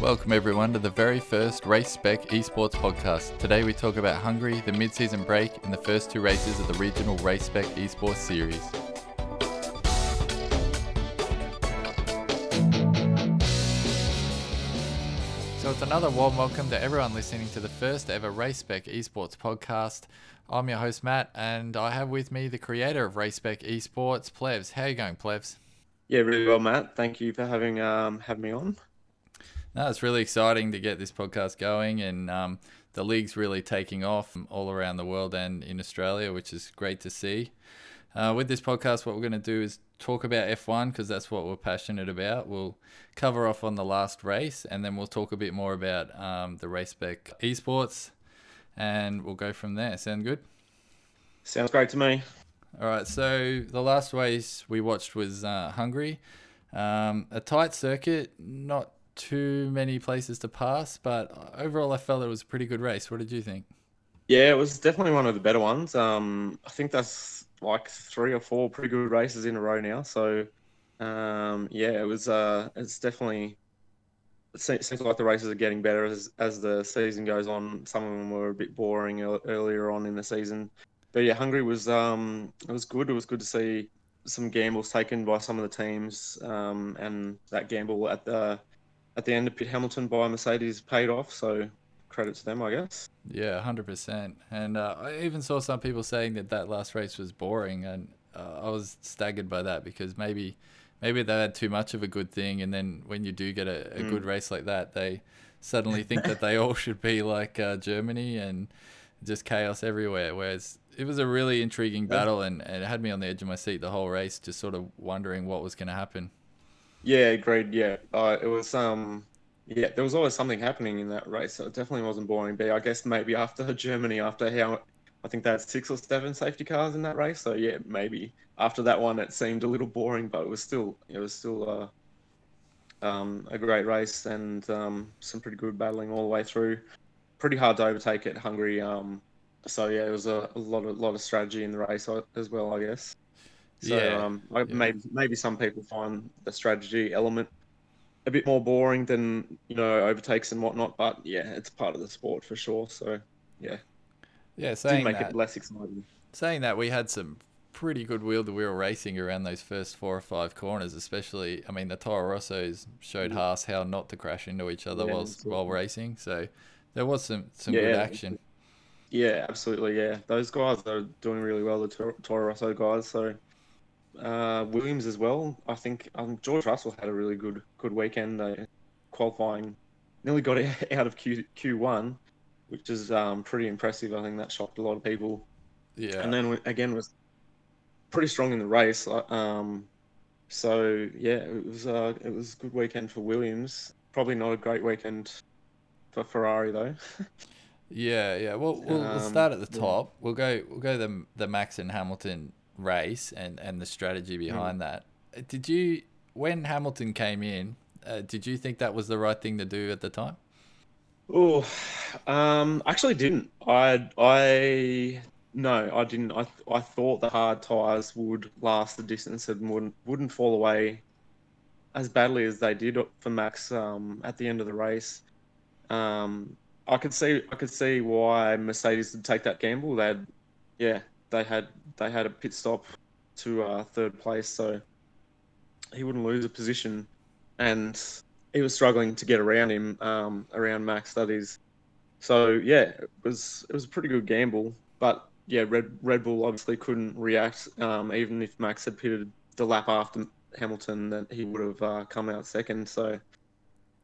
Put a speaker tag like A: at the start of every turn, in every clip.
A: Welcome everyone to the very first Race Spec Esports podcast. Today we talk about Hungary, the mid-season break, and the first two races of the regional Race Spec Esports series. So it's another warm welcome to everyone listening to the first ever Race Spec Esports podcast. I'm your host Matt, and I have with me the creator of Race Spec Esports, Plevs. How are you going, Plevs?
B: Yeah, really well, Matt. Thank you for having um having me on.
A: No, it's really exciting to get this podcast going, and um, the league's really taking off all around the world and in Australia, which is great to see. Uh, with this podcast, what we're going to do is talk about F1 because that's what we're passionate about. We'll cover off on the last race, and then we'll talk a bit more about um, the race spec esports, and we'll go from there. Sound good?
B: Sounds great to me.
A: All right. So the last race we watched was uh, Hungary. Um, a tight circuit, not too many places to pass, but overall, I felt it was a pretty good race. What did you think?
B: Yeah, it was definitely one of the better ones. Um, I think that's like three or four pretty good races in a row now. So, um, yeah, it was. Uh, it's definitely. It seems like the races are getting better as as the season goes on. Some of them were a bit boring earlier on in the season, but yeah, Hungary was. Um, it was good. It was good to see some gambles taken by some of the teams, um, and that gamble at the at the end of Pitt Hamilton by Mercedes paid off. So credit to them, I guess.
A: Yeah, hundred percent. And uh, I even saw some people saying that that last race was boring, and uh, I was staggered by that because maybe maybe they had too much of a good thing, and then when you do get a, a mm. good race like that, they suddenly think that they all should be like uh, Germany and just chaos everywhere. Whereas it was a really intriguing battle, and, and it had me on the edge of my seat the whole race, just sort of wondering what was going to happen.
B: Yeah, agreed. Yeah, uh, it was. Um, yeah, there was always something happening in that race, so it definitely wasn't boring. But I guess maybe after Germany, after how I think they had six or seven safety cars in that race, so yeah, maybe after that one it seemed a little boring, but it was still it was still uh, um, a great race and um, some pretty good battling all the way through. Pretty hard to overtake at Hungary. Um, so yeah, it was a, a lot of lot of strategy in the race uh, as well, I guess. So yeah, um, yeah. maybe maybe some people find the strategy element a bit more boring than you know overtakes and whatnot, but yeah, it's part of the sport for sure. So yeah,
A: yeah, saying
B: make
A: that,
B: it less exciting.
A: Saying that, we had some pretty good wheel to wheel racing around those first four or five corners, especially. I mean, the Toro Rossos showed yeah. Haas how not to crash into each other yeah, while while racing. So there was some some yeah, good action.
B: Yeah, absolutely. Yeah, those guys are doing really well. The Toro Rosso guys. So uh, Williams as well. I think um, George Russell had a really good good weekend. Uh, qualifying, nearly got out of Q Q one, which is um, pretty impressive. I think that shocked a lot of people.
A: Yeah.
B: And then again was pretty strong in the race. Uh, um, so yeah, it was uh, it was a good weekend for Williams. Probably not a great weekend for Ferrari though.
A: yeah, yeah. Well, we'll, we'll start at the top. Yeah. We'll go we'll go the the Max and Hamilton race and, and the strategy mm. behind mm. that. Did you, when Hamilton came in, uh, did you think that was the right thing to do at the time?
B: Oh, um, actually didn't. I, I, no, I didn't. I, I thought the hard tires would last the distance and wouldn't, wouldn't fall away as badly as they did for Max um, at the end of the race. Um, I could see, I could see why Mercedes would take that gamble. They yeah, they had they had a pit stop to uh, third place, so he wouldn't lose a position, and he was struggling to get around him, um, around Max. That is, so yeah, it was it was a pretty good gamble, but yeah, Red Red Bull obviously couldn't react. Um, even if Max had pitted the lap after Hamilton, that he would have uh, come out second. So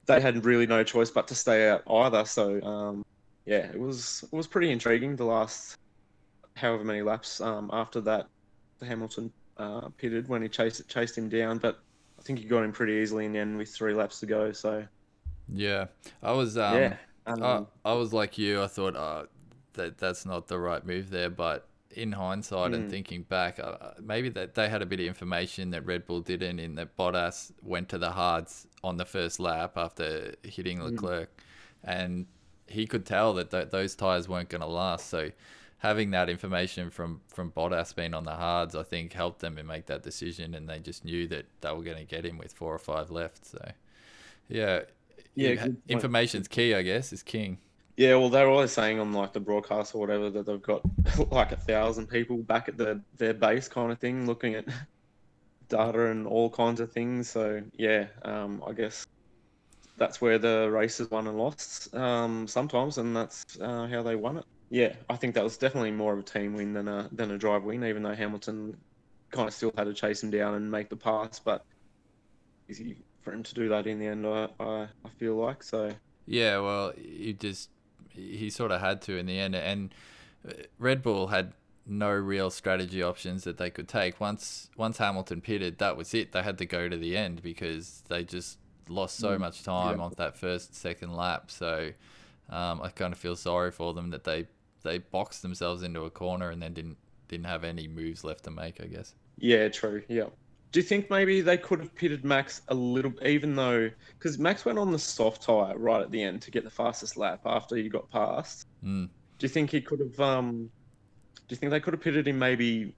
B: they had really no choice but to stay out either. So um, yeah, it was it was pretty intriguing the last however many laps um, after that, Hamilton uh, pitted when he chased chased him down, but I think he got him pretty easily in the end with three laps to go. So
A: yeah, I was um, yeah, um, I, I, was like you. I thought uh, that that's not the right move there, but in hindsight mm. and thinking back, uh, maybe that they had a bit of information that Red Bull didn't, in that Bottas went to the hards on the first lap after hitting mm. Leclerc, mm. and he could tell that th- those tires weren't going to last. So having that information from from Bottas being on the hards, I think helped them to make that decision, and they just knew that they were going to get him with four or five left. So, yeah, yeah, information's key, I guess, is king.
B: Yeah, well, they're always saying on like the broadcast or whatever that they've got like a thousand people back at the, their base kind of thing, looking at data and all kinds of things. So yeah, um, I guess that's where the races won and lost um, sometimes, and that's uh, how they won it. Yeah, I think that was definitely more of a team win than a than a drive win, even though Hamilton kind of still had to chase him down and make the pass, but easy for him to do that in the end. I I, I feel like so.
A: Yeah, well, he just he sort of had to in the end, and Red Bull had no real strategy options that they could take. Once once Hamilton pitted, that was it. They had to go to the end because they just lost so mm. much time yeah. on that first second lap. So um, I kind of feel sorry for them that they they boxed themselves into a corner and then didn't didn't have any moves left to make. I guess.
B: Yeah, true. Yeah. Do you think maybe they could have pitted Max a little, even though because Max went on the soft tire right at the end to get the fastest lap after he got past?
A: Mm.
B: Do you think he could have? Um, do you think they could have pitted him maybe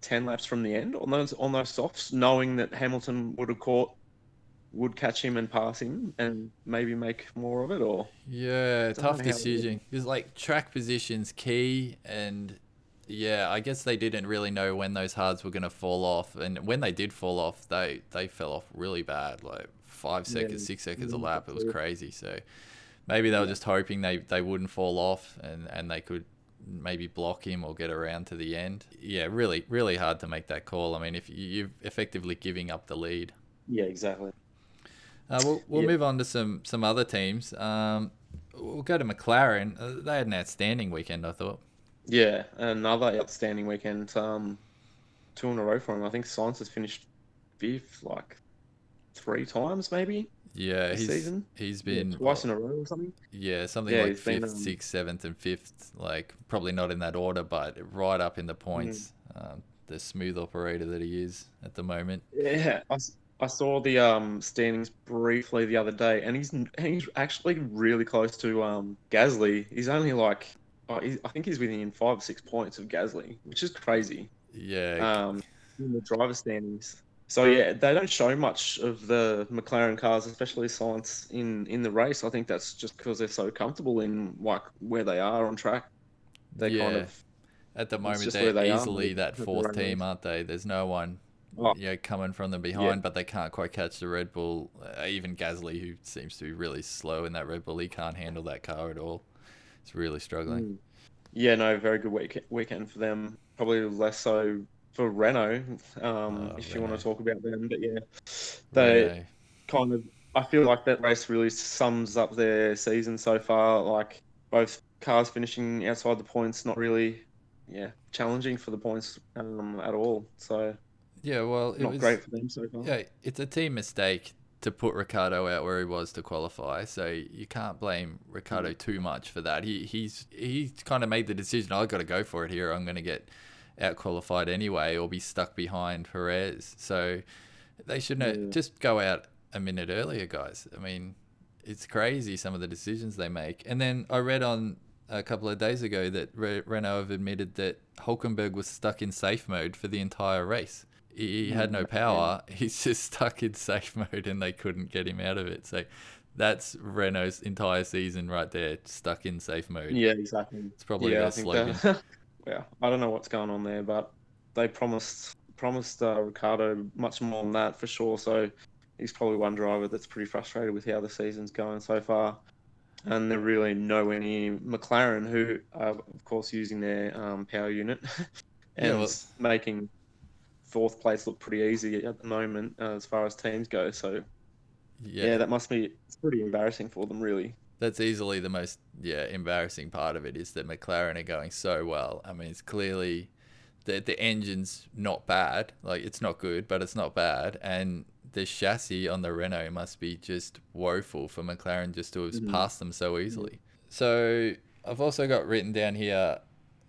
B: ten laps from the end on those on those softs, knowing that Hamilton would have caught, would catch him and pass him, and maybe make more of it? Or
A: yeah, tough decision. Because like track positions key, and yeah, I guess they didn't really know when those hards were going to fall off, and when they did fall off, they they fell off really bad, like five seconds, yeah. six seconds a mm-hmm. lap. It was crazy. So maybe they were just hoping they, they wouldn't fall off and, and they could maybe block him or get around to the end. Yeah, really, really hard to make that call. I mean, if you're effectively giving up the lead.
B: Yeah, exactly.
A: Uh, we'll we'll move on to some some other teams. Um, we'll go to McLaren. Uh, they had an outstanding weekend, I thought.
B: Yeah, another outstanding weekend. Um, two in a row for him. I think Sainz has finished fifth like three times, maybe.
A: Yeah, he's season. he's been
B: yeah, twice in a row or something.
A: Yeah, something yeah, like fifth, been, um... sixth, seventh, and fifth. Like probably not in that order, but right up in the points. Mm. Um, the smooth operator that he is at the moment.
B: Yeah, I, I saw the um, standings briefly the other day, and he's he's actually really close to um, Gasly. He's only like oh, he's, I think he's within five or six points of Gasly, which is crazy.
A: Yeah.
B: Um, in the driver standings. So yeah, they don't show much of the McLaren cars, especially Sainz in in the race. I think that's just because they're so comfortable in like where they are on track. They yeah. kind of
A: at the moment they're they easily are, that fourth team, aren't they? There's no one oh. you know, coming from them behind, yeah. but they can't quite catch the Red Bull. Uh, even Gasly, who seems to be really slow in that Red Bull, he can't handle that car at all. It's really struggling. Mm.
B: Yeah, no, very good week- weekend for them. Probably less so for Renault, um, oh, if Renault. you want to talk about them. But yeah, they Renault. kind of. I feel like that race really sums up their season so far. Like both cars finishing outside the points, not really, yeah, challenging for the points um, at all. So
A: yeah, well,
B: not
A: was,
B: great for them so far.
A: Yeah, it's a team mistake to put Ricciardo out where he was to qualify. So you can't blame Ricciardo mm. too much for that. He he's he's kind of made the decision. I've got to go for it here. I'm going to get out qualified anyway or be stuck behind Perez. So they should know, yeah. just go out a minute earlier, guys. I mean, it's crazy some of the decisions they make. And then I read on a couple of days ago that Re- Renault have admitted that Hulkenberg was stuck in safe mode for the entire race. He, had no power. He's just stuck in safe mode and they couldn't get him out of it. So that's Renault's entire season right there, stuck in safe mode.
B: Yeah, exactly.
A: It's probably yeah, their slogan.
B: yeah, I don't know what's going on there, but they promised promised uh, Ricciardo much more than that for sure. So he's probably one driver that's pretty frustrated with how the season's going so far. And they're really nowhere near McLaren, who are of course using their um, power unit and yeah, well, making fourth place look pretty easy at the moment uh, as far as teams go. So yeah. yeah, that must be it's pretty embarrassing for them, really
A: that's easily the most yeah embarrassing part of it is that McLaren are going so well. I mean, it's clearly the the engine's not bad, like it's not good, but it's not bad, and the chassis on the Renault must be just woeful for McLaren just to have mm-hmm. passed them so easily. So I've also got written down here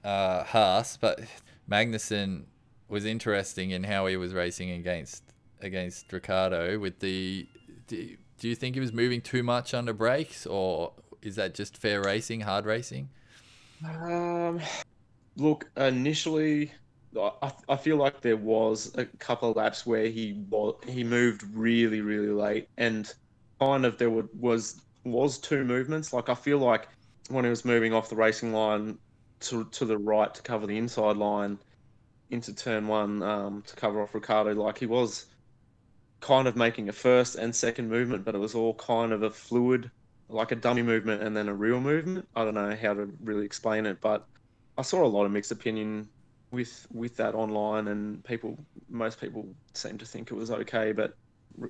A: uh, Haas, but Magnussen was interesting in how he was racing against against Ricciardo with the, the do you think he was moving too much under brakes, or is that just fair racing, hard racing?
B: Um, look, initially, I, I feel like there was a couple of laps where he he moved really, really late, and kind of there was was two movements. Like I feel like when he was moving off the racing line to to the right to cover the inside line into turn one um, to cover off Ricciardo. like he was kind of making a first and second movement, but it was all kind of a fluid, like a dummy movement and then a real movement. I don't know how to really explain it, but I saw a lot of mixed opinion with with that online, and people, most people seem to think it was okay, but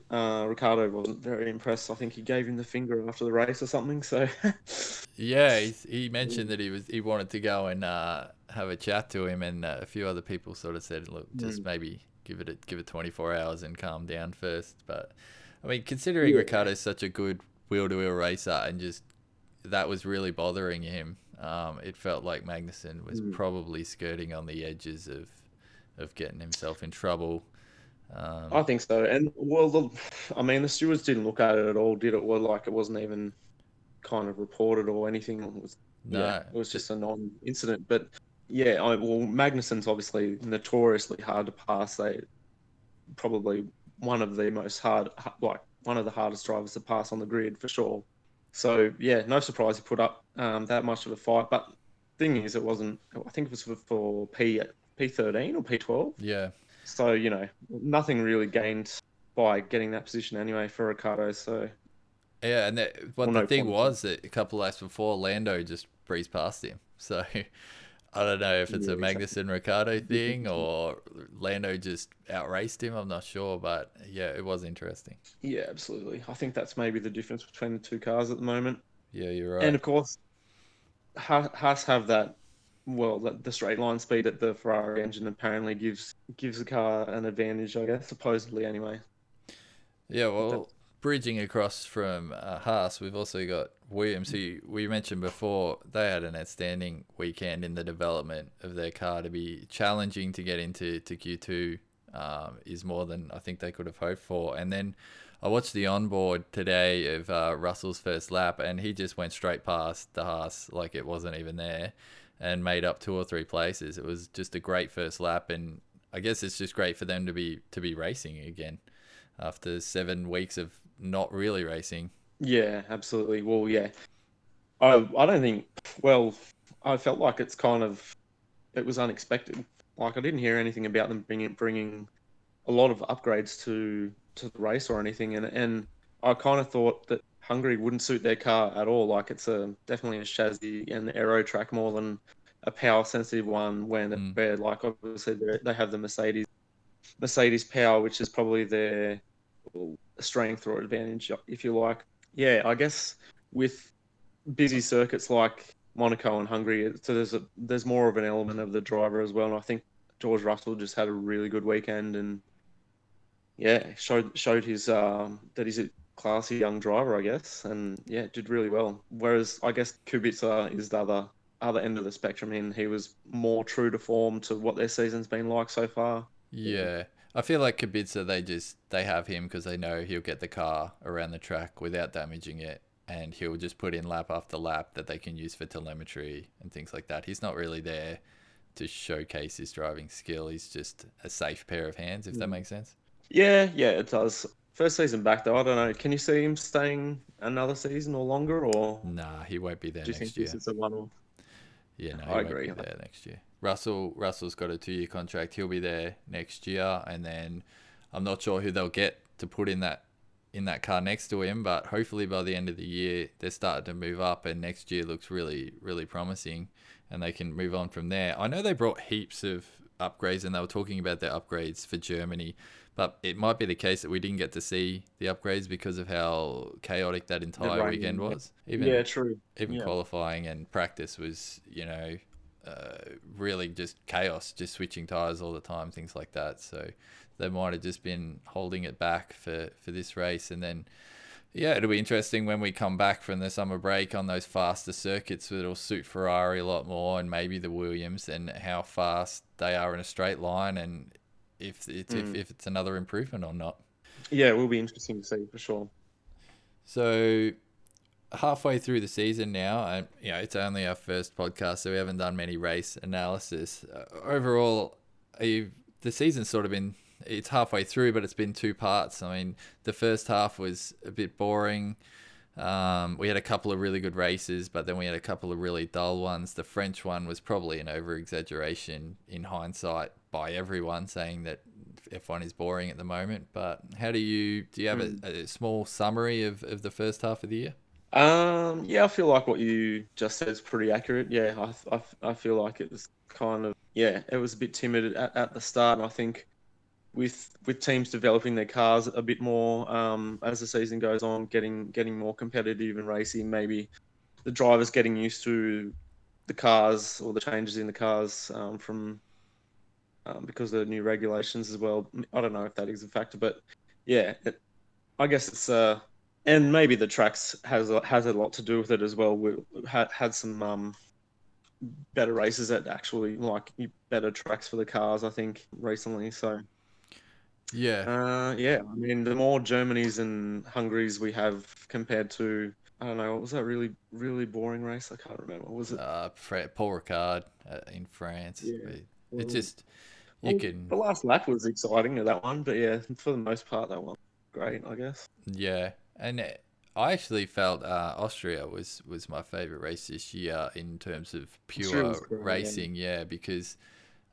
B: uh, Ricciardo wasn't very impressed. I think he gave him the finger after the race or something. So
A: yeah, he, he mentioned that he was he wanted to go and uh, have a chat to him, and uh, a few other people sort of said, "Look, just mm. maybe give it a, give it 24 hours and calm down first. But I mean, considering yeah. Ricciardo's such a good wheel to wheel racer, and just that was really bothering him. Um, it felt like Magnussen was mm. probably skirting on the edges of of getting himself in trouble.
B: Um, I think so. And well, the, I mean, the stewards didn't look at it at all, did it? Well, like it wasn't even kind of reported or anything. It was, no, yeah, it was just a non-incident. But yeah, I, well, Magnussen's obviously notoriously hard to pass. They probably one of the most hard, like one of the hardest drivers to pass on the grid for sure. So yeah, no surprise he put up um, that much of a fight. But thing is, it wasn't. I think it was for, for P P thirteen or P twelve.
A: Yeah.
B: So you know, nothing really gained by getting that position anyway for Ricciardo. So
A: yeah, and that, what well, the no thing was that a couple laps before Lando just breezed past him. So I don't know if it's yeah, a Magnussen exactly. Ricciardo thing or Lando just outraced him. I'm not sure, but yeah, it was interesting.
B: Yeah, absolutely. I think that's maybe the difference between the two cars at the moment.
A: Yeah, you're right.
B: And of course, Haas have that. Well, the straight line speed at the Ferrari engine apparently gives gives the car an advantage, I guess, supposedly anyway.
A: Yeah, well, bridging across from uh, Haas, we've also got Williams, who we mentioned before. They had an outstanding weekend in the development of their car. To be challenging to get into to Q2 um, is more than I think they could have hoped for. And then I watched the onboard today of uh, Russell's first lap, and he just went straight past the Haas like it wasn't even there, and made up two or three places. It was just a great first lap, and I guess it's just great for them to be to be racing again after seven weeks of not really racing.
B: Yeah, absolutely. Well, yeah, I I don't think. Well, I felt like it's kind of it was unexpected. Like I didn't hear anything about them bringing bringing a lot of upgrades to to the race or anything, and and I kind of thought that Hungary wouldn't suit their car at all. Like it's a definitely a chassis and aero track more than a power sensitive one. When mm. where like obviously they have the Mercedes Mercedes power, which is probably their strength or advantage, if you like. Yeah, I guess with busy circuits like Monaco and Hungary, so there's a there's more of an element of the driver as well. And I think George Russell just had a really good weekend and yeah, showed showed his um, that he's a classy young driver, I guess, and yeah, did really well. Whereas I guess Kubica is the other other end of the spectrum, and he was more true to form to what their season's been like so far.
A: Yeah, I feel like Kubica, they just they have him because they know he'll get the car around the track without damaging it, and he'll just put in lap after lap that they can use for telemetry and things like that. He's not really there to showcase his driving skill. He's just a safe pair of hands, if that mm. makes sense.
B: Yeah, yeah, it does. First season back though, I don't know. Can you see him staying another season or longer, or
A: nah, he won't be there do you next think year.
B: This is a one-off?
A: Yeah, no, I agree. there next year. Russell Russell's got a two year contract. He'll be there next year, and then I'm not sure who they'll get to put in that in that car next to him. But hopefully by the end of the year they're starting to move up, and next year looks really really promising, and they can move on from there. I know they brought heaps of upgrades, and they were talking about their upgrades for Germany. But it might be the case that we didn't get to see the upgrades because of how chaotic that entire weekend was.
B: Even, yeah, true.
A: Even
B: yeah.
A: qualifying and practice was, you know, uh, really just chaos, just switching tires all the time, things like that. So they might have just been holding it back for, for this race. And then, yeah, it'll be interesting when we come back from the summer break on those faster circuits that'll suit Ferrari a lot more and maybe the Williams and how fast they are in a straight line and if it's, mm. if, if it's another improvement or not.
B: Yeah, it will be interesting to see for sure.
A: So halfway through the season now, and you know it's only our first podcast, so we haven't done many race analysis. Uh, overall, you, the season's sort of been it's halfway through, but it's been two parts. I mean, the first half was a bit boring. Um, we had a couple of really good races, but then we had a couple of really dull ones. The French one was probably an over exaggeration in hindsight by everyone, saying that F1 is boring at the moment. But how do you do? You have a, hmm. a, small summary of, of the first half of the year?
B: Um, yeah, I feel like what you just said is pretty accurate. Yeah, I, I, I feel like it was kind of yeah, it was a bit timid at, at the start, and I think with with teams developing their cars a bit more um, as the season goes on, getting getting more competitive and racing, maybe the drivers getting used to the cars or the changes in the cars um, from um, because of the new regulations as well. I don't know if that is a factor, but yeah, it, I guess it's uh, and maybe the tracks has a, has a lot to do with it as well. We had had some um, better races at actually like better tracks for the cars, I think, recently. So
A: yeah,
B: uh, yeah. I mean, the more Germanys and Hungaries we have compared to I don't know. What was that really, really boring race? I can't remember. What was it?
A: Uh, Paul Ricard uh, in France. Yeah. It, just you
B: well,
A: can.
B: The last lap was exciting that one, but yeah, for the most part, that one great, I guess.
A: Yeah, and I actually felt uh, Austria was was my favorite race this year in terms of pure racing. Yeah, yeah because.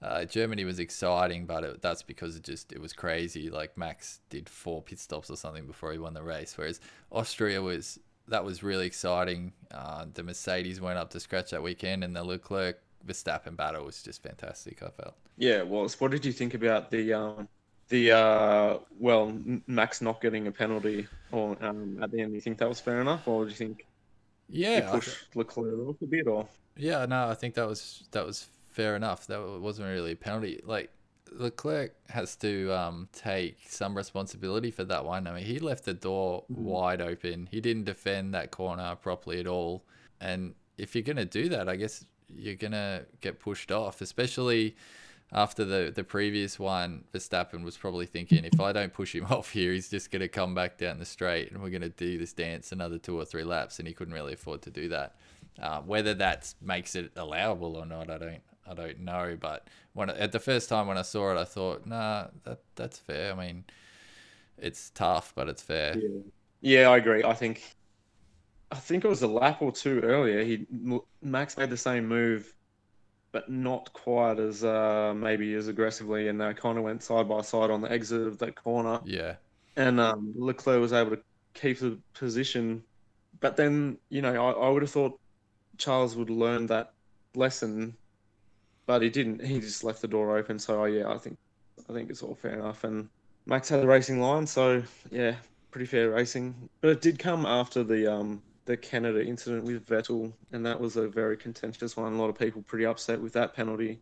A: Uh, Germany was exciting, but it, that's because it just it was crazy. Like Max did four pit stops or something before he won the race, whereas Austria was that was really exciting. Uh, the Mercedes went up to scratch that weekend, and the Leclerc Verstappen battle was just fantastic. I felt.
B: Yeah, well, what did you think about the um, the uh, well Max not getting a penalty or um, at the end? Do you think that was fair enough, or do you think?
A: Yeah,
B: push Leclerc off a bit, or
A: yeah, no, I think that was that was fair enough. That wasn't really a penalty. Like Leclerc has to um, take some responsibility for that one. I mean, he left the door mm-hmm. wide open. He didn't defend that corner properly at all. And if you're going to do that, I guess you're going to get pushed off, especially after the, the previous one. Verstappen was probably thinking, if I don't push him off here, he's just going to come back down the straight and we're going to do this dance another two or three laps. And he couldn't really afford to do that. Uh, whether that makes it allowable or not, I don't I don't know. But when at the first time when I saw it, I thought, nah, that that's fair. I mean, it's tough, but it's fair.
B: Yeah, yeah I agree. I think, I think it was a lap or two earlier. He Max made the same move, but not quite as uh, maybe as aggressively, and they kind of went side by side on the exit of that corner.
A: Yeah,
B: and um, Leclerc was able to keep the position, but then you know I, I would have thought Charles would learn that lesson but he didn't. He just left the door open. So yeah, I think I think it's all fair enough. And Max had the racing line, so yeah, pretty fair racing. But it did come after the um the Canada incident with Vettel, and that was a very contentious one. A lot of people pretty upset with that penalty.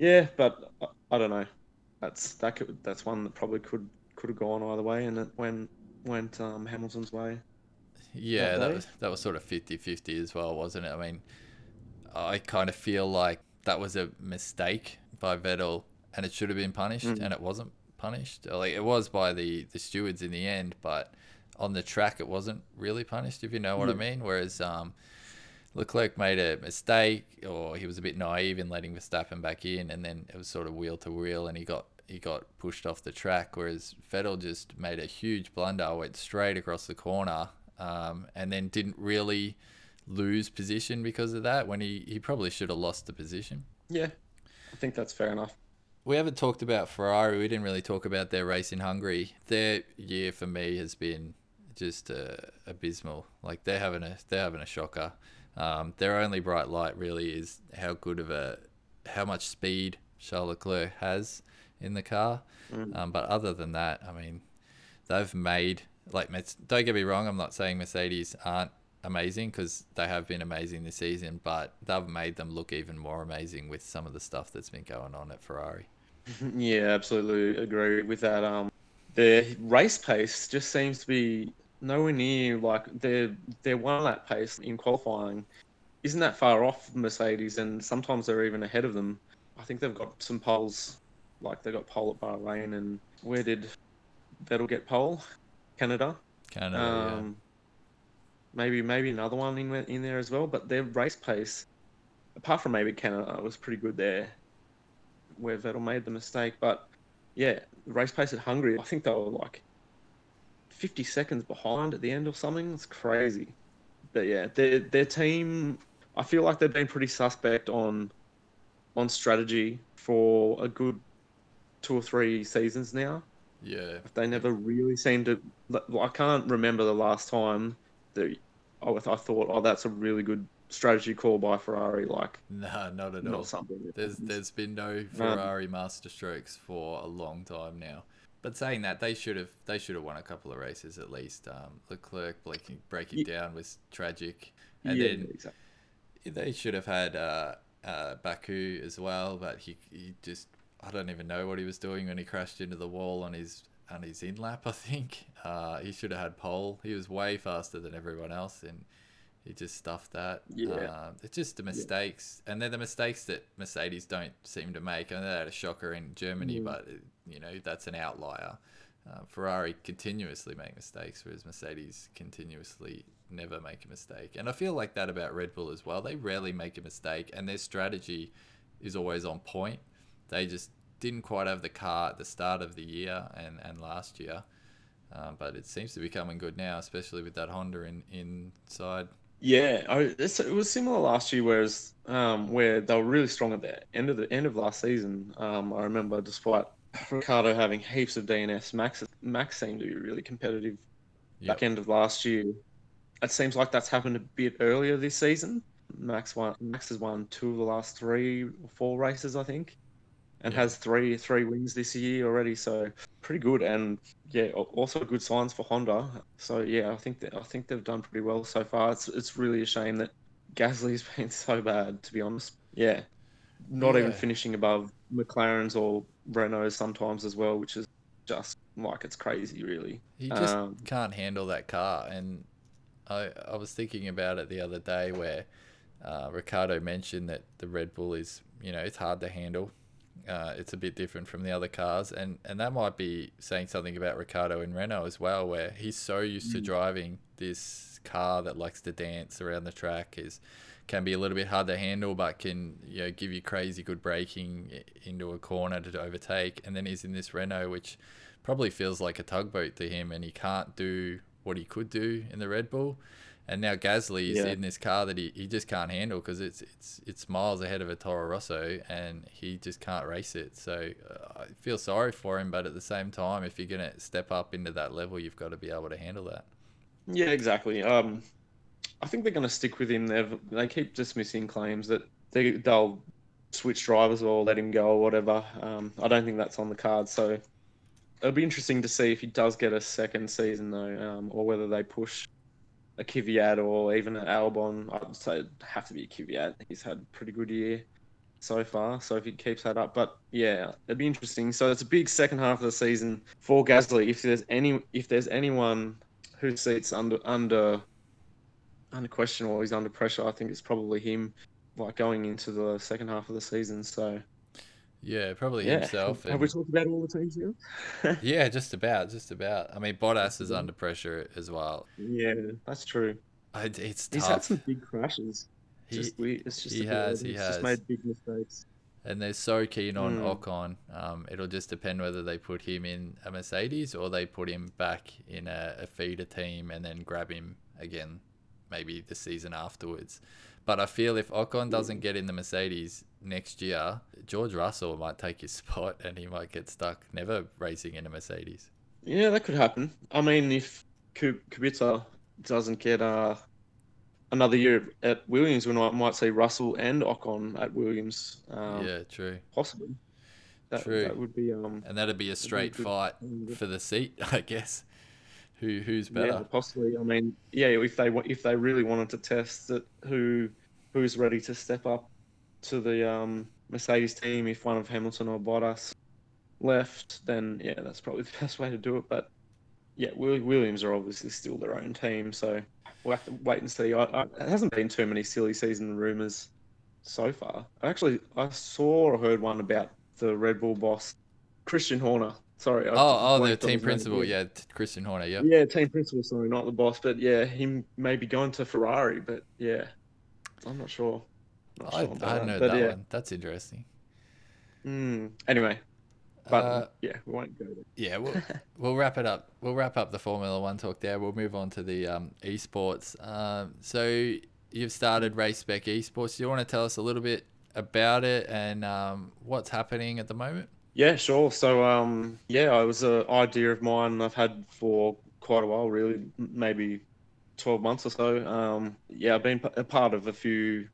B: Yeah, but I, I don't know. That's that could, that's one that probably could could have gone either way, and it went went um, Hamilton's way.
A: Yeah, that, that was that was sort of 50-50 as well, wasn't it? I mean, I kind of feel like that was a mistake by Vettel and it should have been punished mm. and it wasn't punished. Like it was by the the stewards in the end, but on the track it wasn't really punished if you know what mm. I mean. Whereas um, Leclerc made a mistake or he was a bit naive in letting Verstappen back in and then it was sort of wheel to wheel and he got he got pushed off the track whereas Vettel just made a huge blunder went straight across the corner um, and then didn't really lose position because of that when he, he probably should have lost the position.
B: Yeah, I think that's fair enough.
A: We haven't talked about Ferrari. We didn't really talk about their race in Hungary. Their year for me has been just uh, abysmal. Like they're having a they're having a shocker. Um, their only bright light really is how good of a how much speed Charles Leclerc has in the car. Mm. Um, but other than that, I mean, they've made like don't get me wrong. I'm not saying Mercedes aren't amazing because they have been amazing this season, but they've made them look even more amazing with some of the stuff that's been going on at Ferrari.
B: Yeah, absolutely agree with that. Um, their race pace just seems to be nowhere near like their their one lap pace in qualifying isn't that far off Mercedes, and sometimes they're even ahead of them. I think they've got some poles, like they got pole at Bahrain, and where did Vettel get pole? Canada.
A: Canada. Um, yeah
B: maybe maybe another one in in there as well. But their race pace, apart from maybe Canada, was pretty good there, where Vettel made the mistake. But yeah, race pace at Hungary. I think they were like 50 seconds behind at the end or something. It's crazy. But yeah, their their team. I feel like they've been pretty suspect on on strategy for a good two or three seasons now.
A: Yeah,
B: they never really seem to. I can't remember the last time that I, I thought, oh, that's a really good strategy call by Ferrari. Like,
A: nah, not at not all. Something there's there's been no Ferrari um, master strokes for a long time now. But saying that, they should have they should have won a couple of races at least. Um, Leclerc breaking breaking yeah. down was tragic, and yeah, then exactly. they should have had uh, uh, Baku as well. But he he just I don't even know what he was doing when he crashed into the wall on his on his in lap. I think uh, he should have had pole. He was way faster than everyone else, and he just stuffed that. Yeah. Uh, it's just the mistakes, yeah. and they're the mistakes that Mercedes don't seem to make. I know they had a shocker in Germany, mm. but you know that's an outlier. Uh, Ferrari continuously make mistakes, whereas Mercedes continuously never make a mistake. And I feel like that about Red Bull as well. They rarely make a mistake, and their strategy is always on point. They just didn't quite have the car at the start of the year and, and last year. Um, but it seems to be coming good now, especially with that Honda in inside.
B: Yeah, I, it was similar last year, whereas um, where they were really strong at the end of the end of last season. Um, I remember, despite Ricciardo having heaps of DNFs, Max Max seemed to be really competitive yep. back end of last year. It seems like that's happened a bit earlier this season. Max won. Max has won two of the last three or four races, I think and yeah. has three three wins this year already. So pretty good, and yeah, also good signs for Honda. So yeah, I think that I think they've done pretty well so far. It's it's really a shame that Gasly's been so bad, to be honest. Yeah, not yeah. even finishing above McLarens or Renaults sometimes as well, which is just like it's crazy, really.
A: He just um, can't handle that car, and I I was thinking about it the other day where. Uh, Ricciardo mentioned that the Red Bull is, you know, it's hard to handle uh, it's a bit different from the other cars, and and that might be saying something about Ricciardo in Renault as well, where he's so used mm. to driving this car that likes to dance around the track is can be a little bit hard to handle, but can you know give you crazy good braking into a corner to overtake, and then he's in this Renault, which probably feels like a tugboat to him, and he can't do what he could do in the Red Bull. And now Gasly is yeah. in this car that he, he just can't handle because it's it's it's miles ahead of a Toro Rosso and he just can't race it. So uh, I feel sorry for him, but at the same time, if you're gonna step up into that level, you've got to be able to handle that.
B: Yeah, exactly. Um, I think they're going to stick with him. They they keep dismissing claims that they they'll switch drivers or let him go or whatever. Um, I don't think that's on the card. So it'll be interesting to see if he does get a second season though, um, or whether they push a Kvyat or even an Albon. I'd say it'd have to be a Kvyat. He's had a pretty good year so far. So if he keeps that up, but yeah, it'd be interesting. So it's a big second half of the season for Gasly. If there's any, if there's anyone who seats under under under question or he's under pressure, I think it's probably him. Like going into the second half of the season. So
A: yeah, probably yeah. himself.
B: Have and... we talked about all the teams
A: here? yeah, just about, just about. I mean, Bottas is under pressure as well.
B: Yeah, that's true.
A: I, it's
B: tough. He's had some big crashes. He, just we, it's just
A: he has, he has.
B: Just made big mistakes.
A: And they're so keen on mm. Ocon. Um, it'll just depend whether they put him in a Mercedes or they put him back in a, a feeder team and then grab him again, maybe the season afterwards. But I feel if Ocon doesn't get in the Mercedes next year, George Russell might take his spot and he might get stuck never racing in a Mercedes.
B: Yeah, that could happen. I mean, if Kubica doesn't get uh, another year at Williams, we might, might see Russell and Ocon at Williams. Um,
A: yeah, true.
B: Possibly. That, true. That would be um,
A: and that'd be a straight be fight for the seat, I guess. Who who's better? Yeah,
B: possibly. I mean, yeah, if they if they really wanted to test that, who who's ready to step up to the um, Mercedes team if one of Hamilton or Bottas left, then yeah, that's probably the best way to do it. But yeah, Williams are obviously still their own team, so we'll have to wait and see. I, I, it hasn't been too many silly season rumours so far. Actually, I saw or heard one about the Red Bull boss, Christian Horner, Sorry.
A: I oh, oh, the team principal. Yeah, Christian Horner. Yeah.
B: Yeah, team principal. Sorry, not the boss, but yeah, him maybe going to Ferrari, but yeah, I'm not sure.
A: Not I, sure I know that, that yeah. one. That's interesting.
B: Mm, anyway, But uh, yeah, we won't go there.
A: Yeah, we'll we'll wrap it up. We'll wrap up the Formula One talk there. We'll move on to the um, esports. Um, so you've started Race Spec Esports. Do you want to tell us a little bit about it and um, what's happening at the moment?
B: Yeah, sure. So um, yeah, it was an idea of mine I've had for quite a while, really, maybe 12 months or so. Um, yeah, I've been a part of a few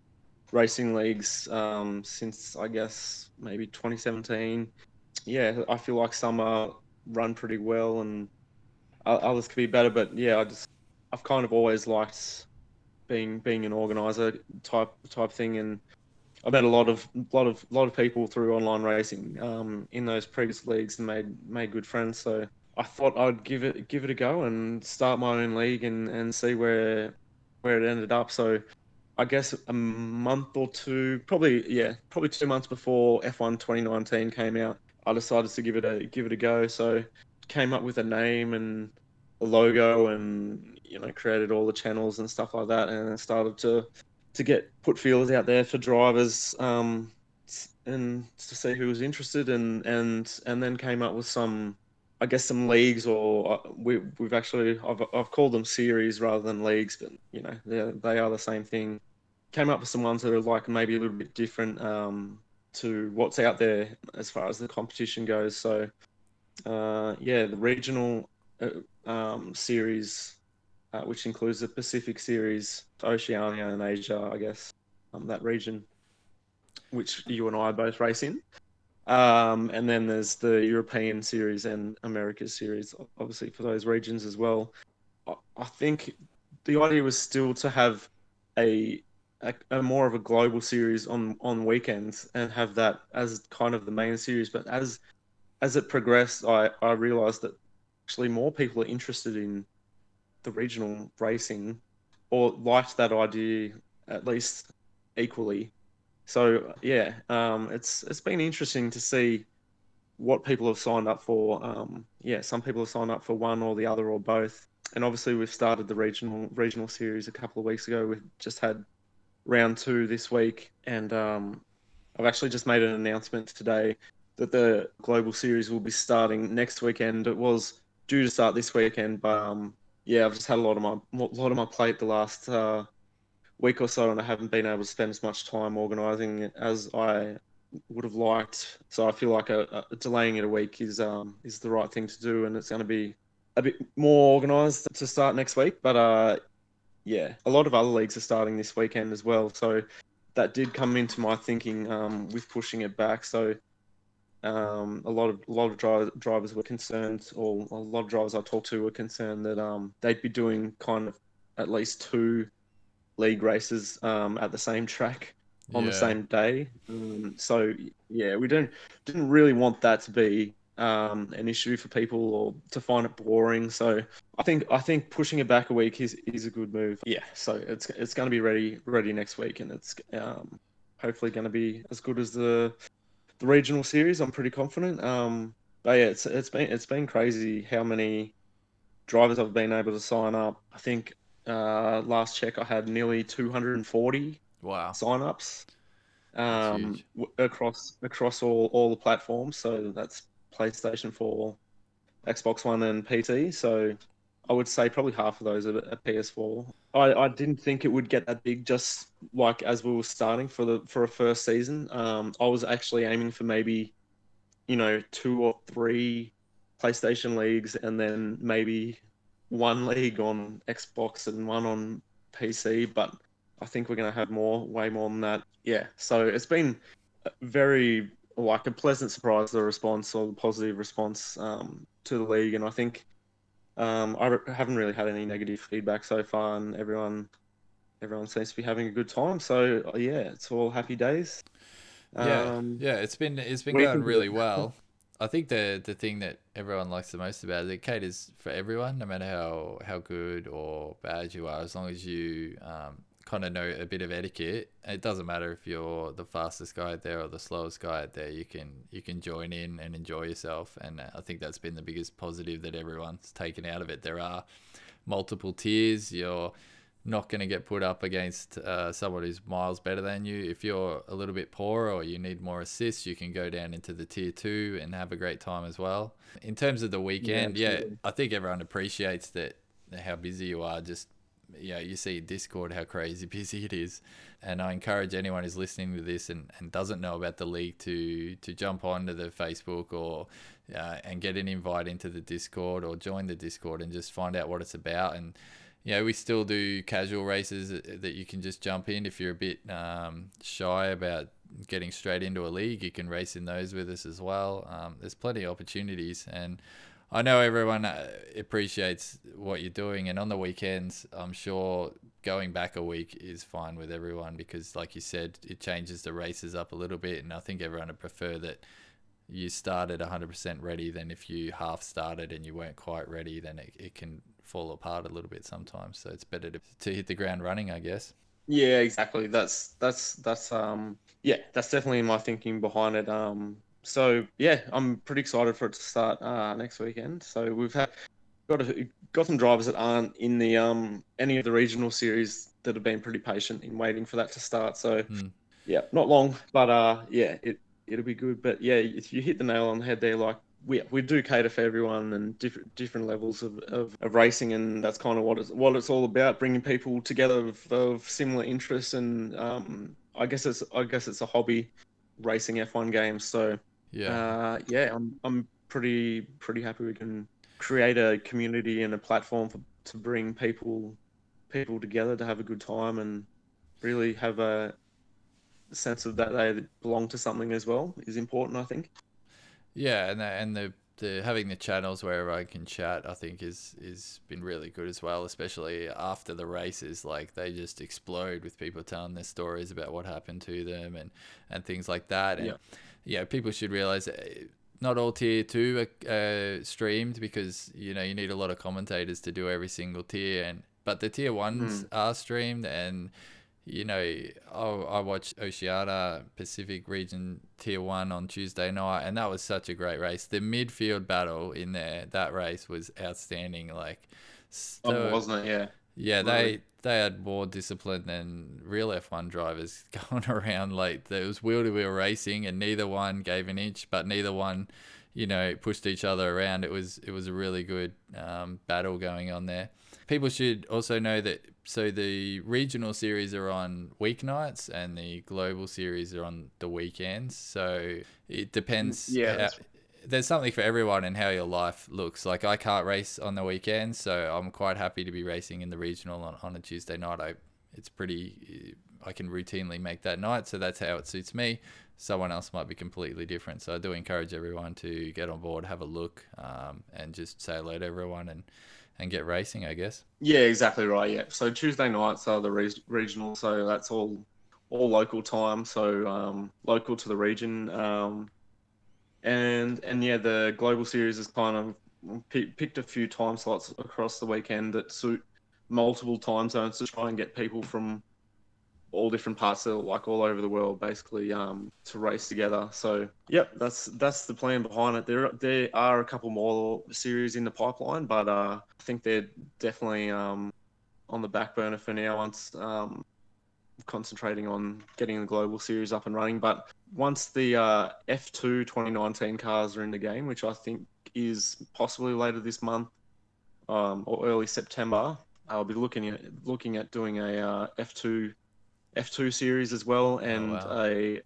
B: racing leagues um, since I guess maybe 2017. Yeah, I feel like some are run pretty well and others could be better, but yeah, I just I've kind of always liked being being an organizer type type thing, and I met a lot of lot of lot of people through online racing um, in those previous leagues and made made good friends. So I thought I'd give it give it a go and start my own league and, and see where where it ended up. So I guess a month or two, probably yeah, probably two months before F1 2019 came out, I decided to give it a give it a go. So came up with a name and a logo and you know created all the channels and stuff like that and started to to get put feelers out there for drivers um, and to see who was interested and and and then came up with some I guess some leagues, or uh, we, we've actually I've, I've called them series rather than leagues, but you know they they are the same thing. Came up with some ones that are like maybe a little bit different um, to what's out there as far as the competition goes. So uh, yeah, the regional uh, um, series, uh, which includes the Pacific series, Oceania and Asia, I guess um, that region, which you and I both race in. Um, and then there's the European series and America's series, obviously for those regions as well. I think the idea was still to have a, a, a, more of a global series on on weekends and have that as kind of the main series. But as as it progressed, I I realised that actually more people are interested in the regional racing or liked that idea at least equally so yeah, um, it's it's been interesting to see what people have signed up for. Um, yeah, some people have signed up for one or the other or both. And obviously, we've started the regional regional series a couple of weeks ago. We've just had round two this week, and um, I've actually just made an announcement today that the global series will be starting next weekend. It was due to start this weekend, but um, yeah, I've just had a lot of my lot of my plate the last uh, week or so, and I haven't been able to spend as much time organising as I would have liked. So I feel like a, a, delaying it a week is um, is the right thing to do, and it's going to be a bit more organised to start next week. But uh, yeah, a lot of other leagues are starting this weekend as well, so that did come into my thinking um, with pushing it back. So. Um, a lot of a lot of drivers, drivers were concerned, or a lot of drivers I talked to were concerned that um, they'd be doing kind of at least two league races um, at the same track on yeah. the same day. Um, so yeah, we don't didn't really want that to be um, an issue for people or to find it boring. So I think I think pushing it back a week is is a good move. Yeah, so it's it's going to be ready ready next week, and it's um, hopefully going to be as good as the the regional series. I'm pretty confident. Um, but yeah, it's it's been it's been crazy how many drivers I've been able to sign up. I think uh, last check, I had nearly 240
A: wow
B: signups um, across across all, all the platforms. So that's PlayStation 4, Xbox One, and PC. So I would say probably half of those are at PS4. I, I didn't think it would get that big just like as we were starting for the for a first season. Um, I was actually aiming for maybe, you know, two or three PlayStation leagues and then maybe one league on Xbox and one on PC, but I think we're going to have more, way more than that. Yeah, so it's been very like a pleasant surprise the response or the positive response um, to the league, and I think um, I haven't really had any negative feedback so far, and everyone everyone seems to be having a good time. So yeah, it's all happy days.
A: Yeah, um, yeah, it's been it's been going really well. I think the the thing that everyone likes the most about it, it caters for everyone, no matter how how good or bad you are, as long as you um, kind of know a bit of etiquette. It doesn't matter if you're the fastest guy out there or the slowest guy out there. You can you can join in and enjoy yourself, and I think that's been the biggest positive that everyone's taken out of it. There are multiple tiers. You're not going to get put up against uh, someone who's miles better than you. If you're a little bit poorer or you need more assists, you can go down into the tier two and have a great time as well. In terms of the weekend, yeah, yeah I think everyone appreciates that how busy you are. Just yeah, you see Discord how crazy busy it is, and I encourage anyone who's listening to this and, and doesn't know about the league to to jump onto the Facebook or uh, and get an invite into the Discord or join the Discord and just find out what it's about and you know, we still do casual races that you can just jump in if you're a bit um, shy about getting straight into a league. You can race in those with us as well. Um, there's plenty of opportunities, and I know everyone uh, appreciates what you're doing. And on the weekends, I'm sure going back a week is fine with everyone because, like you said, it changes the races up a little bit, and I think everyone would prefer that you started 100% ready than if you half started and you weren't quite ready then it, it can fall apart a little bit sometimes. So it's better to, to hit the ground running, I guess.
B: Yeah, exactly. That's that's that's um yeah, that's definitely my thinking behind it. Um so yeah, I'm pretty excited for it to start uh, next weekend. So we've had got a, got some drivers that aren't in the um any of the regional series that have been pretty patient in waiting for that to start. So mm. yeah, not long, but uh yeah, it it'll be good. But yeah, if you hit the nail on the head there, like we we do cater for everyone and different different levels of, of, of, racing, and that's kind of what it's what it's all about, bringing people together of, of similar interests, and um, I guess it's I guess it's a hobby, racing F1 games. So yeah, uh, yeah, I'm I'm pretty pretty happy we can create a community and a platform for, to bring people people together to have a good time and really have a sense of that they belong to something as well is important. I think.
A: Yeah, and the, and the the having the channels where I can chat, I think is is been really good as well. Especially after the races, like they just explode with people telling their stories about what happened to them and and things like that. And yeah, yeah people should realize. Uh, not all tier two are uh, streamed because you know you need a lot of commentators to do every single tier, and but the tier ones mm. are streamed, and you know, I, I watched Oceania Pacific Region Tier 1 on Tuesday night, and that was such a great race. The midfield battle in there, that race was outstanding. Like,
B: so, oh, wasn't it? Yeah.
A: Yeah, they they had more discipline than real F1 drivers going around. Like, there was wheel to wheel racing, and neither one gave an inch, but neither one, you know, pushed each other around. It was it was a really good um, battle going on there. People should also know that so the regional series are on weeknights and the global series are on the weekends. So it depends.
B: Yeah. How,
A: there's something for everyone and how your life looks. Like I can't race on the weekends, so I'm quite happy to be racing in the regional on, on a Tuesday night. I it's pretty I can routinely make that night, so that's how it suits me. Someone else might be completely different. So I do encourage everyone to get on board, have a look, um, and just say hello to everyone and and get racing, I guess.
B: Yeah, exactly right. Yeah. So Tuesday nights are the re- regional, so that's all all local time, so um, local to the region. Um, and and yeah, the global series is kind of p- picked a few time slots across the weekend that suit multiple time zones to try and get people from all different parts of like all over the world basically um, to race together. So yep, that's that's the plan behind it. There there are a couple more series in the pipeline, but uh, I think they're definitely um, on the back burner for now. Once um, concentrating on getting the global series up and running, but once the uh, F2 2019 cars are in the game, which I think is possibly later this month um, or early September, I'll be looking at looking at doing a uh, F2 F2 series as well, oh, and oh, wow. a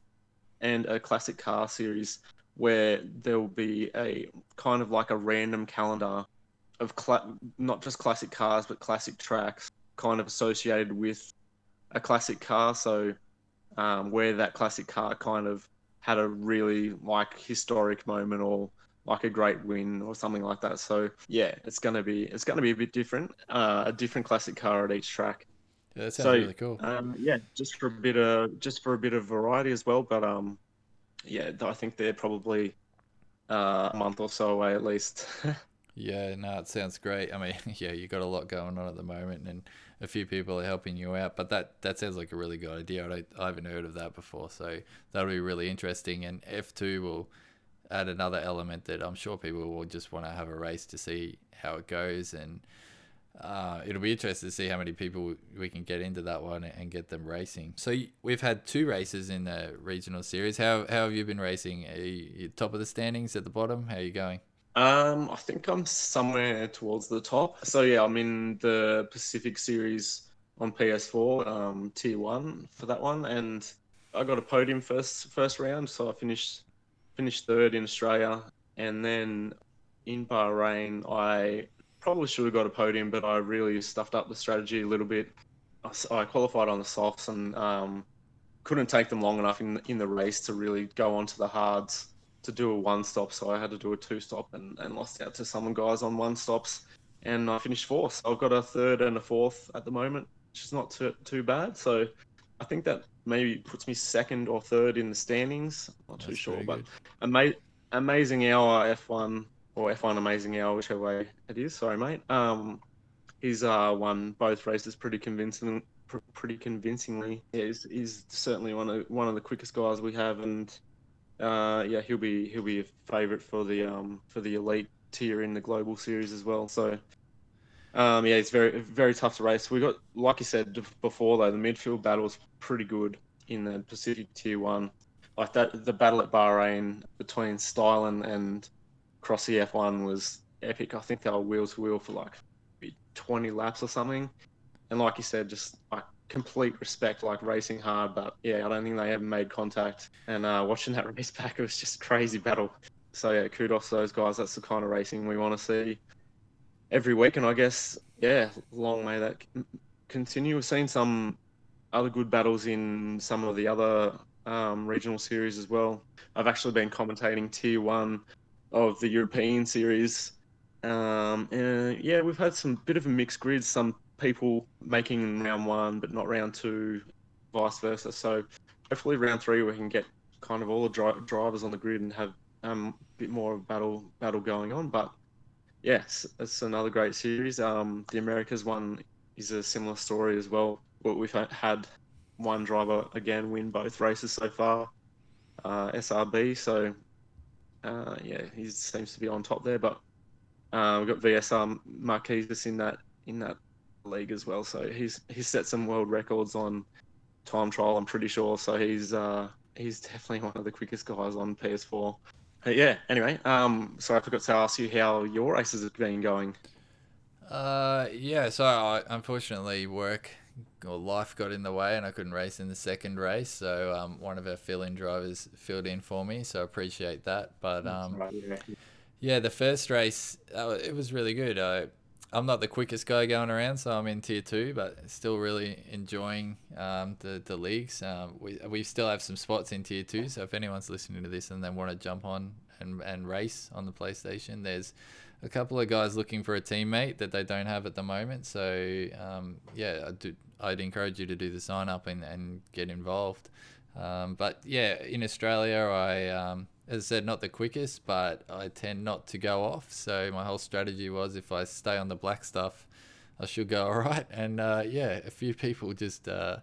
B: and a classic car series where there will be a kind of like a random calendar of cla- not just classic cars but classic tracks, kind of associated with a classic car. So um, where that classic car kind of had a really like historic moment or like a great win or something like that. So yeah, it's gonna be it's gonna be a bit different, uh, a different classic car at each track.
A: Yeah, that sounds so, really cool.
B: Um, yeah, just for a bit of just for a bit of variety as well. But um, yeah, I think they're probably uh, a month or so away at least.
A: yeah, no, it sounds great. I mean, yeah, you got a lot going on at the moment, and a few people are helping you out. But that that sounds like a really good idea. I, I haven't heard of that before, so that'll be really interesting. And F two will add another element that I'm sure people will just want to have a race to see how it goes and uh, it'll be interesting to see how many people we can get into that one and get them racing. So we've had two races in the regional series. How, how have you been racing? Are you top of the standings at the bottom? How are you going?
B: Um, I think I'm somewhere towards the top. So yeah, I'm in the Pacific Series on PS4, um, Tier One for that one, and I got a podium first first round. So I finished finished third in Australia, and then in Bahrain I probably should have got a podium, but I really stuffed up the strategy a little bit. I, qualified on the softs and um, couldn't take them long enough in in the race to really go onto the hards to do a one stop. So I had to do a two stop and, and lost out to some guys on one stops. And I finished fourth. So I've got a third and a fourth at the moment, which is not too, too bad. So I think that maybe puts me second or third in the standings. I'm not That's too sure, but ama- amazing hour F1 or F1 Amazing Hour, whichever way it is. Sorry, mate. Um, he's uh, won both races pretty convincing, pretty convincingly. Yeah, he's, he's certainly one of one of the quickest guys we have, and uh, yeah, he'll be he'll be a favourite for the um for the elite tier in the global series as well. So. Um, yeah, it's very very tough to race. We got, like you said before, though the midfield battle was pretty good in the Pacific Tier One. Like that, the battle at Bahrain between Stylen and across the F1 was epic. I think they were wheel to wheel for like 20 laps or something. And like you said, just like complete respect, like racing hard. But yeah, I don't think they ever made contact. And uh, watching that race back, it was just crazy battle. So yeah, kudos to those guys. That's the kind of racing we want to see every week. And I guess, yeah, long may that continue. We've seen some other good battles in some of the other um, regional series as well. I've actually been commentating Tier 1 of the European series. Um, and yeah, we've had some bit of a mixed grid. Some people making round one, but not round two, vice versa. So hopefully round three we can get kind of all the dri- drivers on the grid and have um, a bit more of battle battle going on. But yes, it's another great series. Um, the Americas one is a similar story as well. We've had one driver again win both races so far, uh, SRB. So uh, yeah, he seems to be on top there. But uh, we've got VSR Marquez in that in that league as well. So he's he's set some world records on time trial. I'm pretty sure. So he's uh, he's definitely one of the quickest guys on PS4. But yeah. Anyway, um, so I forgot to ask you how your races have been going.
A: Uh, yeah. So I unfortunately work or life got in the way and I couldn't race in the second race. So um, one of our fill-in drivers filled in for me. So I appreciate that. But um, yeah, the first race uh, it was really good. I, I'm not the quickest guy going around, so I'm in tier two, but still really enjoying um, the the leagues. Um, we we still have some spots in tier two, so if anyone's listening to this and they want to jump on and and race on the PlayStation, there's a couple of guys looking for a teammate that they don't have at the moment. So um, yeah, I do I'd encourage you to do the sign up and, and get involved. Um, but yeah, in Australia, I, um, as I said, not the quickest, but I tend not to go off. So my whole strategy was if I stay on the black stuff, I should go all right. And uh, yeah, a few people just uh,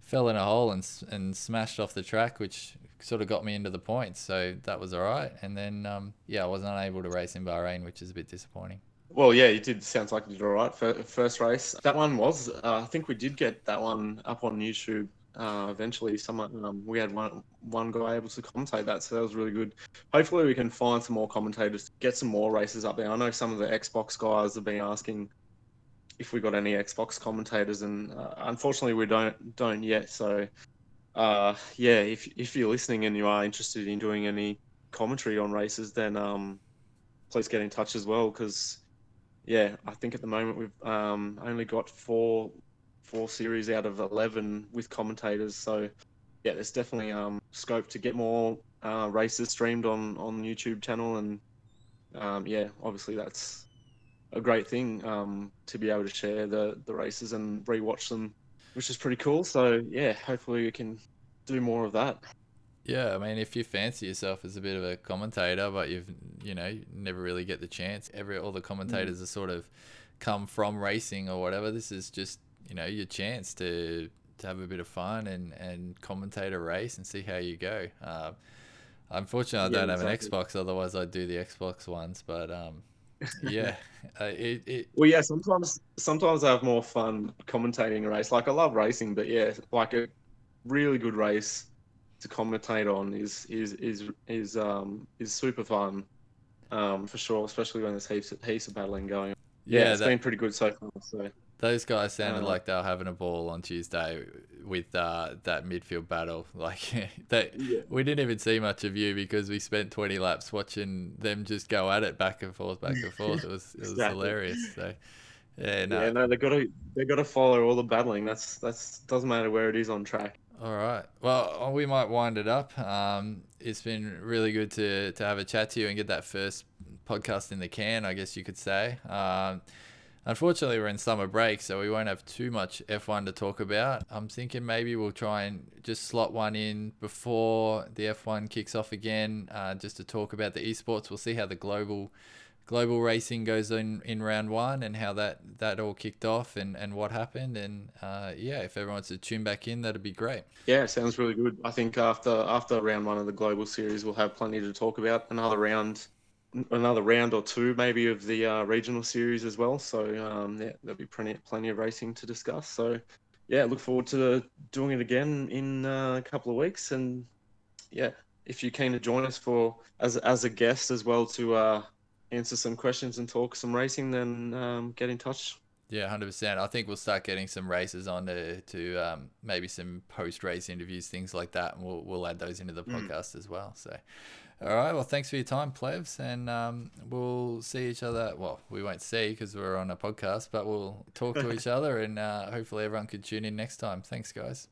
A: fell in a hole and, and smashed off the track, which sort of got me into the points. So that was all right. And then, um, yeah, I was unable to race in Bahrain, which is a bit disappointing.
B: Well, yeah, you did. Sounds like you did all right. for First race, that one was. Uh, I think we did get that one up on YouTube. Uh, eventually, someone um, we had one one guy able to commentate that, so that was really good. Hopefully, we can find some more commentators, get some more races up there. I know some of the Xbox guys have been asking if we got any Xbox commentators, and uh, unfortunately, we don't don't yet. So, uh, yeah, if if you're listening and you are interested in doing any commentary on races, then um, please get in touch as well because yeah, I think at the moment we've um, only got four four series out of eleven with commentators. So yeah, there's definitely um, scope to get more uh, races streamed on on the YouTube channel, and um, yeah, obviously that's a great thing um, to be able to share the the races and rewatch them, which is pretty cool. So yeah, hopefully we can do more of that.
A: Yeah, I mean, if you fancy yourself as a bit of a commentator, but you've you know never really get the chance. Every all the commentators mm. are sort of come from racing or whatever. This is just you know your chance to to have a bit of fun and and commentate a race and see how you go. Uh, unfortunately, I don't have an Xbox. Otherwise, I'd do the Xbox ones. But um, yeah, uh, it, it.
B: Well, yeah. Sometimes, sometimes I have more fun commentating a race. Like I love racing, but yeah, like a really good race to commentate on is is is is um is super fun, um for sure. Especially when there's heaps of heaps of battling going. Yeah, yeah it's that, been pretty good so far. So
A: those guys sounded uh, like they were having a ball on Tuesday with uh, that midfield battle. Like they, yeah. we didn't even see much of you because we spent 20 laps watching them just go at it back and forth, back and forth. It was it was exactly. hilarious. So yeah, no,
B: yeah, no, they got to they got to follow all the battling. That's that's doesn't matter where it is on track.
A: All right. Well, we might wind it up. Um, it's been really good to to have a chat to you and get that first podcast in the can. I guess you could say. Um, Unfortunately, we're in summer break, so we won't have too much F1 to talk about. I'm thinking maybe we'll try and just slot one in before the F1 kicks off again, uh, just to talk about the esports. We'll see how the global global racing goes in in round one and how that that all kicked off and and what happened and uh, yeah if everyone wants to tune back in that'd be great
B: yeah sounds really good i think after after round one of the global series we'll have plenty to talk about another round another round or two maybe of the uh, regional series as well. So um, yeah, there'll be plenty plenty of racing to discuss. So yeah, look forward to doing it again in uh, a couple of weeks. And yeah, if you're keen to join us for as as a guest as well to uh, answer some questions and talk some racing, then um, get in touch.
A: Yeah, hundred percent. I think we'll start getting some races on to, to um, maybe some post race interviews, things like that, and we'll we'll add those into the mm. podcast as well. So, all right. Well, thanks for your time, plebs, and um, we'll see each other. Well, we won't see because we're on a podcast, but we'll talk to each other, and uh, hopefully everyone could tune in next time. Thanks, guys.